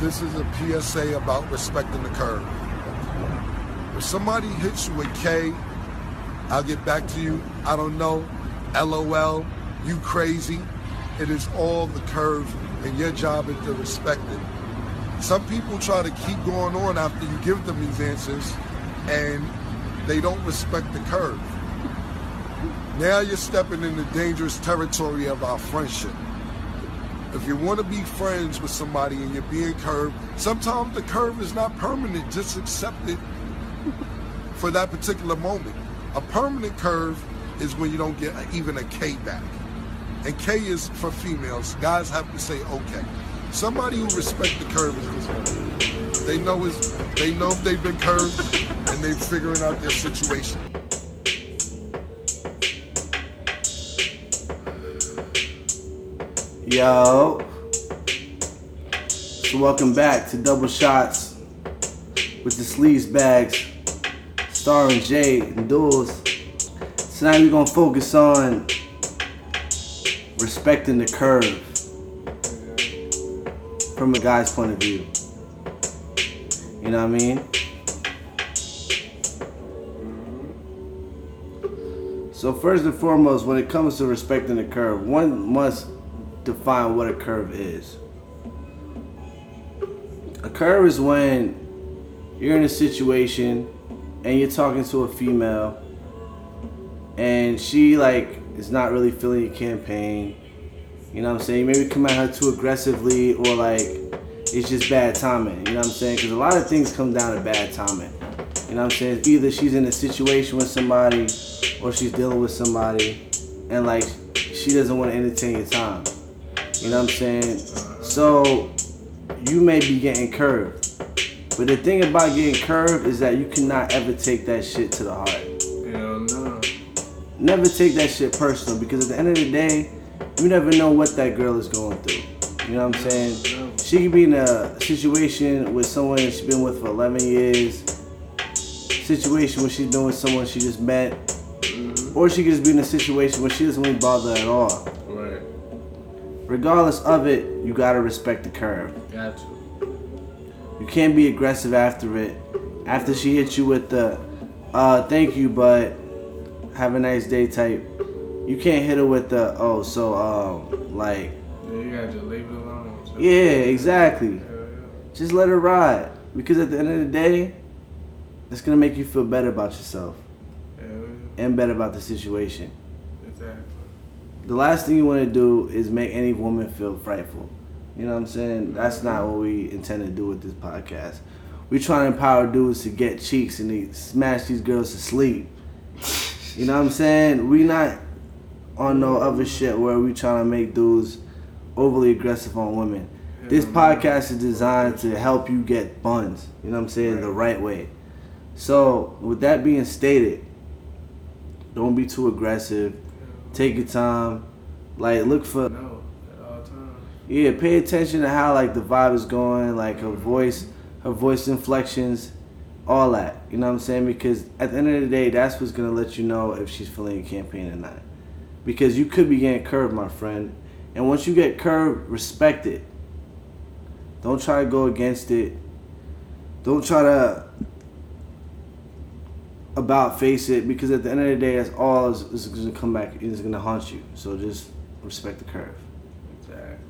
this is a PSA about respecting the curve. If somebody hits you with K, I'll get back to you. I don't know. LOL, you crazy. It is all the curve, and your job is to respect it. Some people try to keep going on after you give them these answers, and they don't respect the curve. Now you're stepping into dangerous territory of our friendship. If you want to be friends with somebody and you're being curved, sometimes the curve is not permanent. Just accept it for that particular moment. A permanent curve is when you don't get even a K back. And K is for females. Guys have to say okay. Somebody who respects the curve is this. They know is they know they've been curved and they're figuring out their situation. Yo. So welcome back to Double Shots with the Sleeves Bags, starring Jay and Duels. Tonight we're gonna focus on respecting the curve from a guy's point of view. You know what I mean? So first and foremost, when it comes to respecting the curve, one must define what a curve is. A curve is when you're in a situation and you're talking to a female and she like is not really feeling your campaign. You know what I'm saying? Maybe come at her too aggressively or like it's just bad timing. You know what I'm saying? Because a lot of things come down to bad timing. You know what I'm saying? Either she's in a situation with somebody or she's dealing with somebody and like she doesn't want to entertain your time. You know what I'm saying? So you may be getting curved. But the thing about getting curved is that you cannot ever take that shit to the heart. Hell no. Never take that shit personal because at the end of the day, you never know what that girl is going through. You know what I'm saying? She could be in a situation with someone that she's been with for 11 years, situation where she's been with someone she just met, mm-hmm. or she could just be in a situation where she doesn't really bother at all. Right. Regardless of it, you gotta respect the curve. Got to. You can't be aggressive after it. After she hits you with the, uh, thank you, but have a nice day type. You can't hit her with the, oh, so, um, like, Yeah, you gotta just leave it alone. Yeah, exactly. Hell Just let her ride. Because at the end of the day, it's gonna make you feel better about yourself yeah. Yeah. and better about the situation. Exactly. The last thing you wanna do is make any woman feel frightful. You know what I'm saying? That's not what we intend to do with this podcast. We try to empower dudes to get cheeks and they smash these girls to sleep. You know what I'm saying? We not on no other shit where we trying to make dudes overly aggressive on women. This podcast is designed to help you get buns. You know what I'm saying? The right way. So with that being stated, don't be too aggressive. Take your time. Like look for No, at all times. yeah, pay attention to how like the vibe is going, like her mm-hmm. voice, her voice inflections, all that. You know what I'm saying? Because at the end of the day, that's what's gonna let you know if she's feeling your campaign or not. Because you could be getting curved, my friend. And once you get curved, respect it. Don't try to go against it. Don't try to about face it because at the end of the day, that's all is, is going to come back. It's going to haunt you. So just respect the curve. Exactly.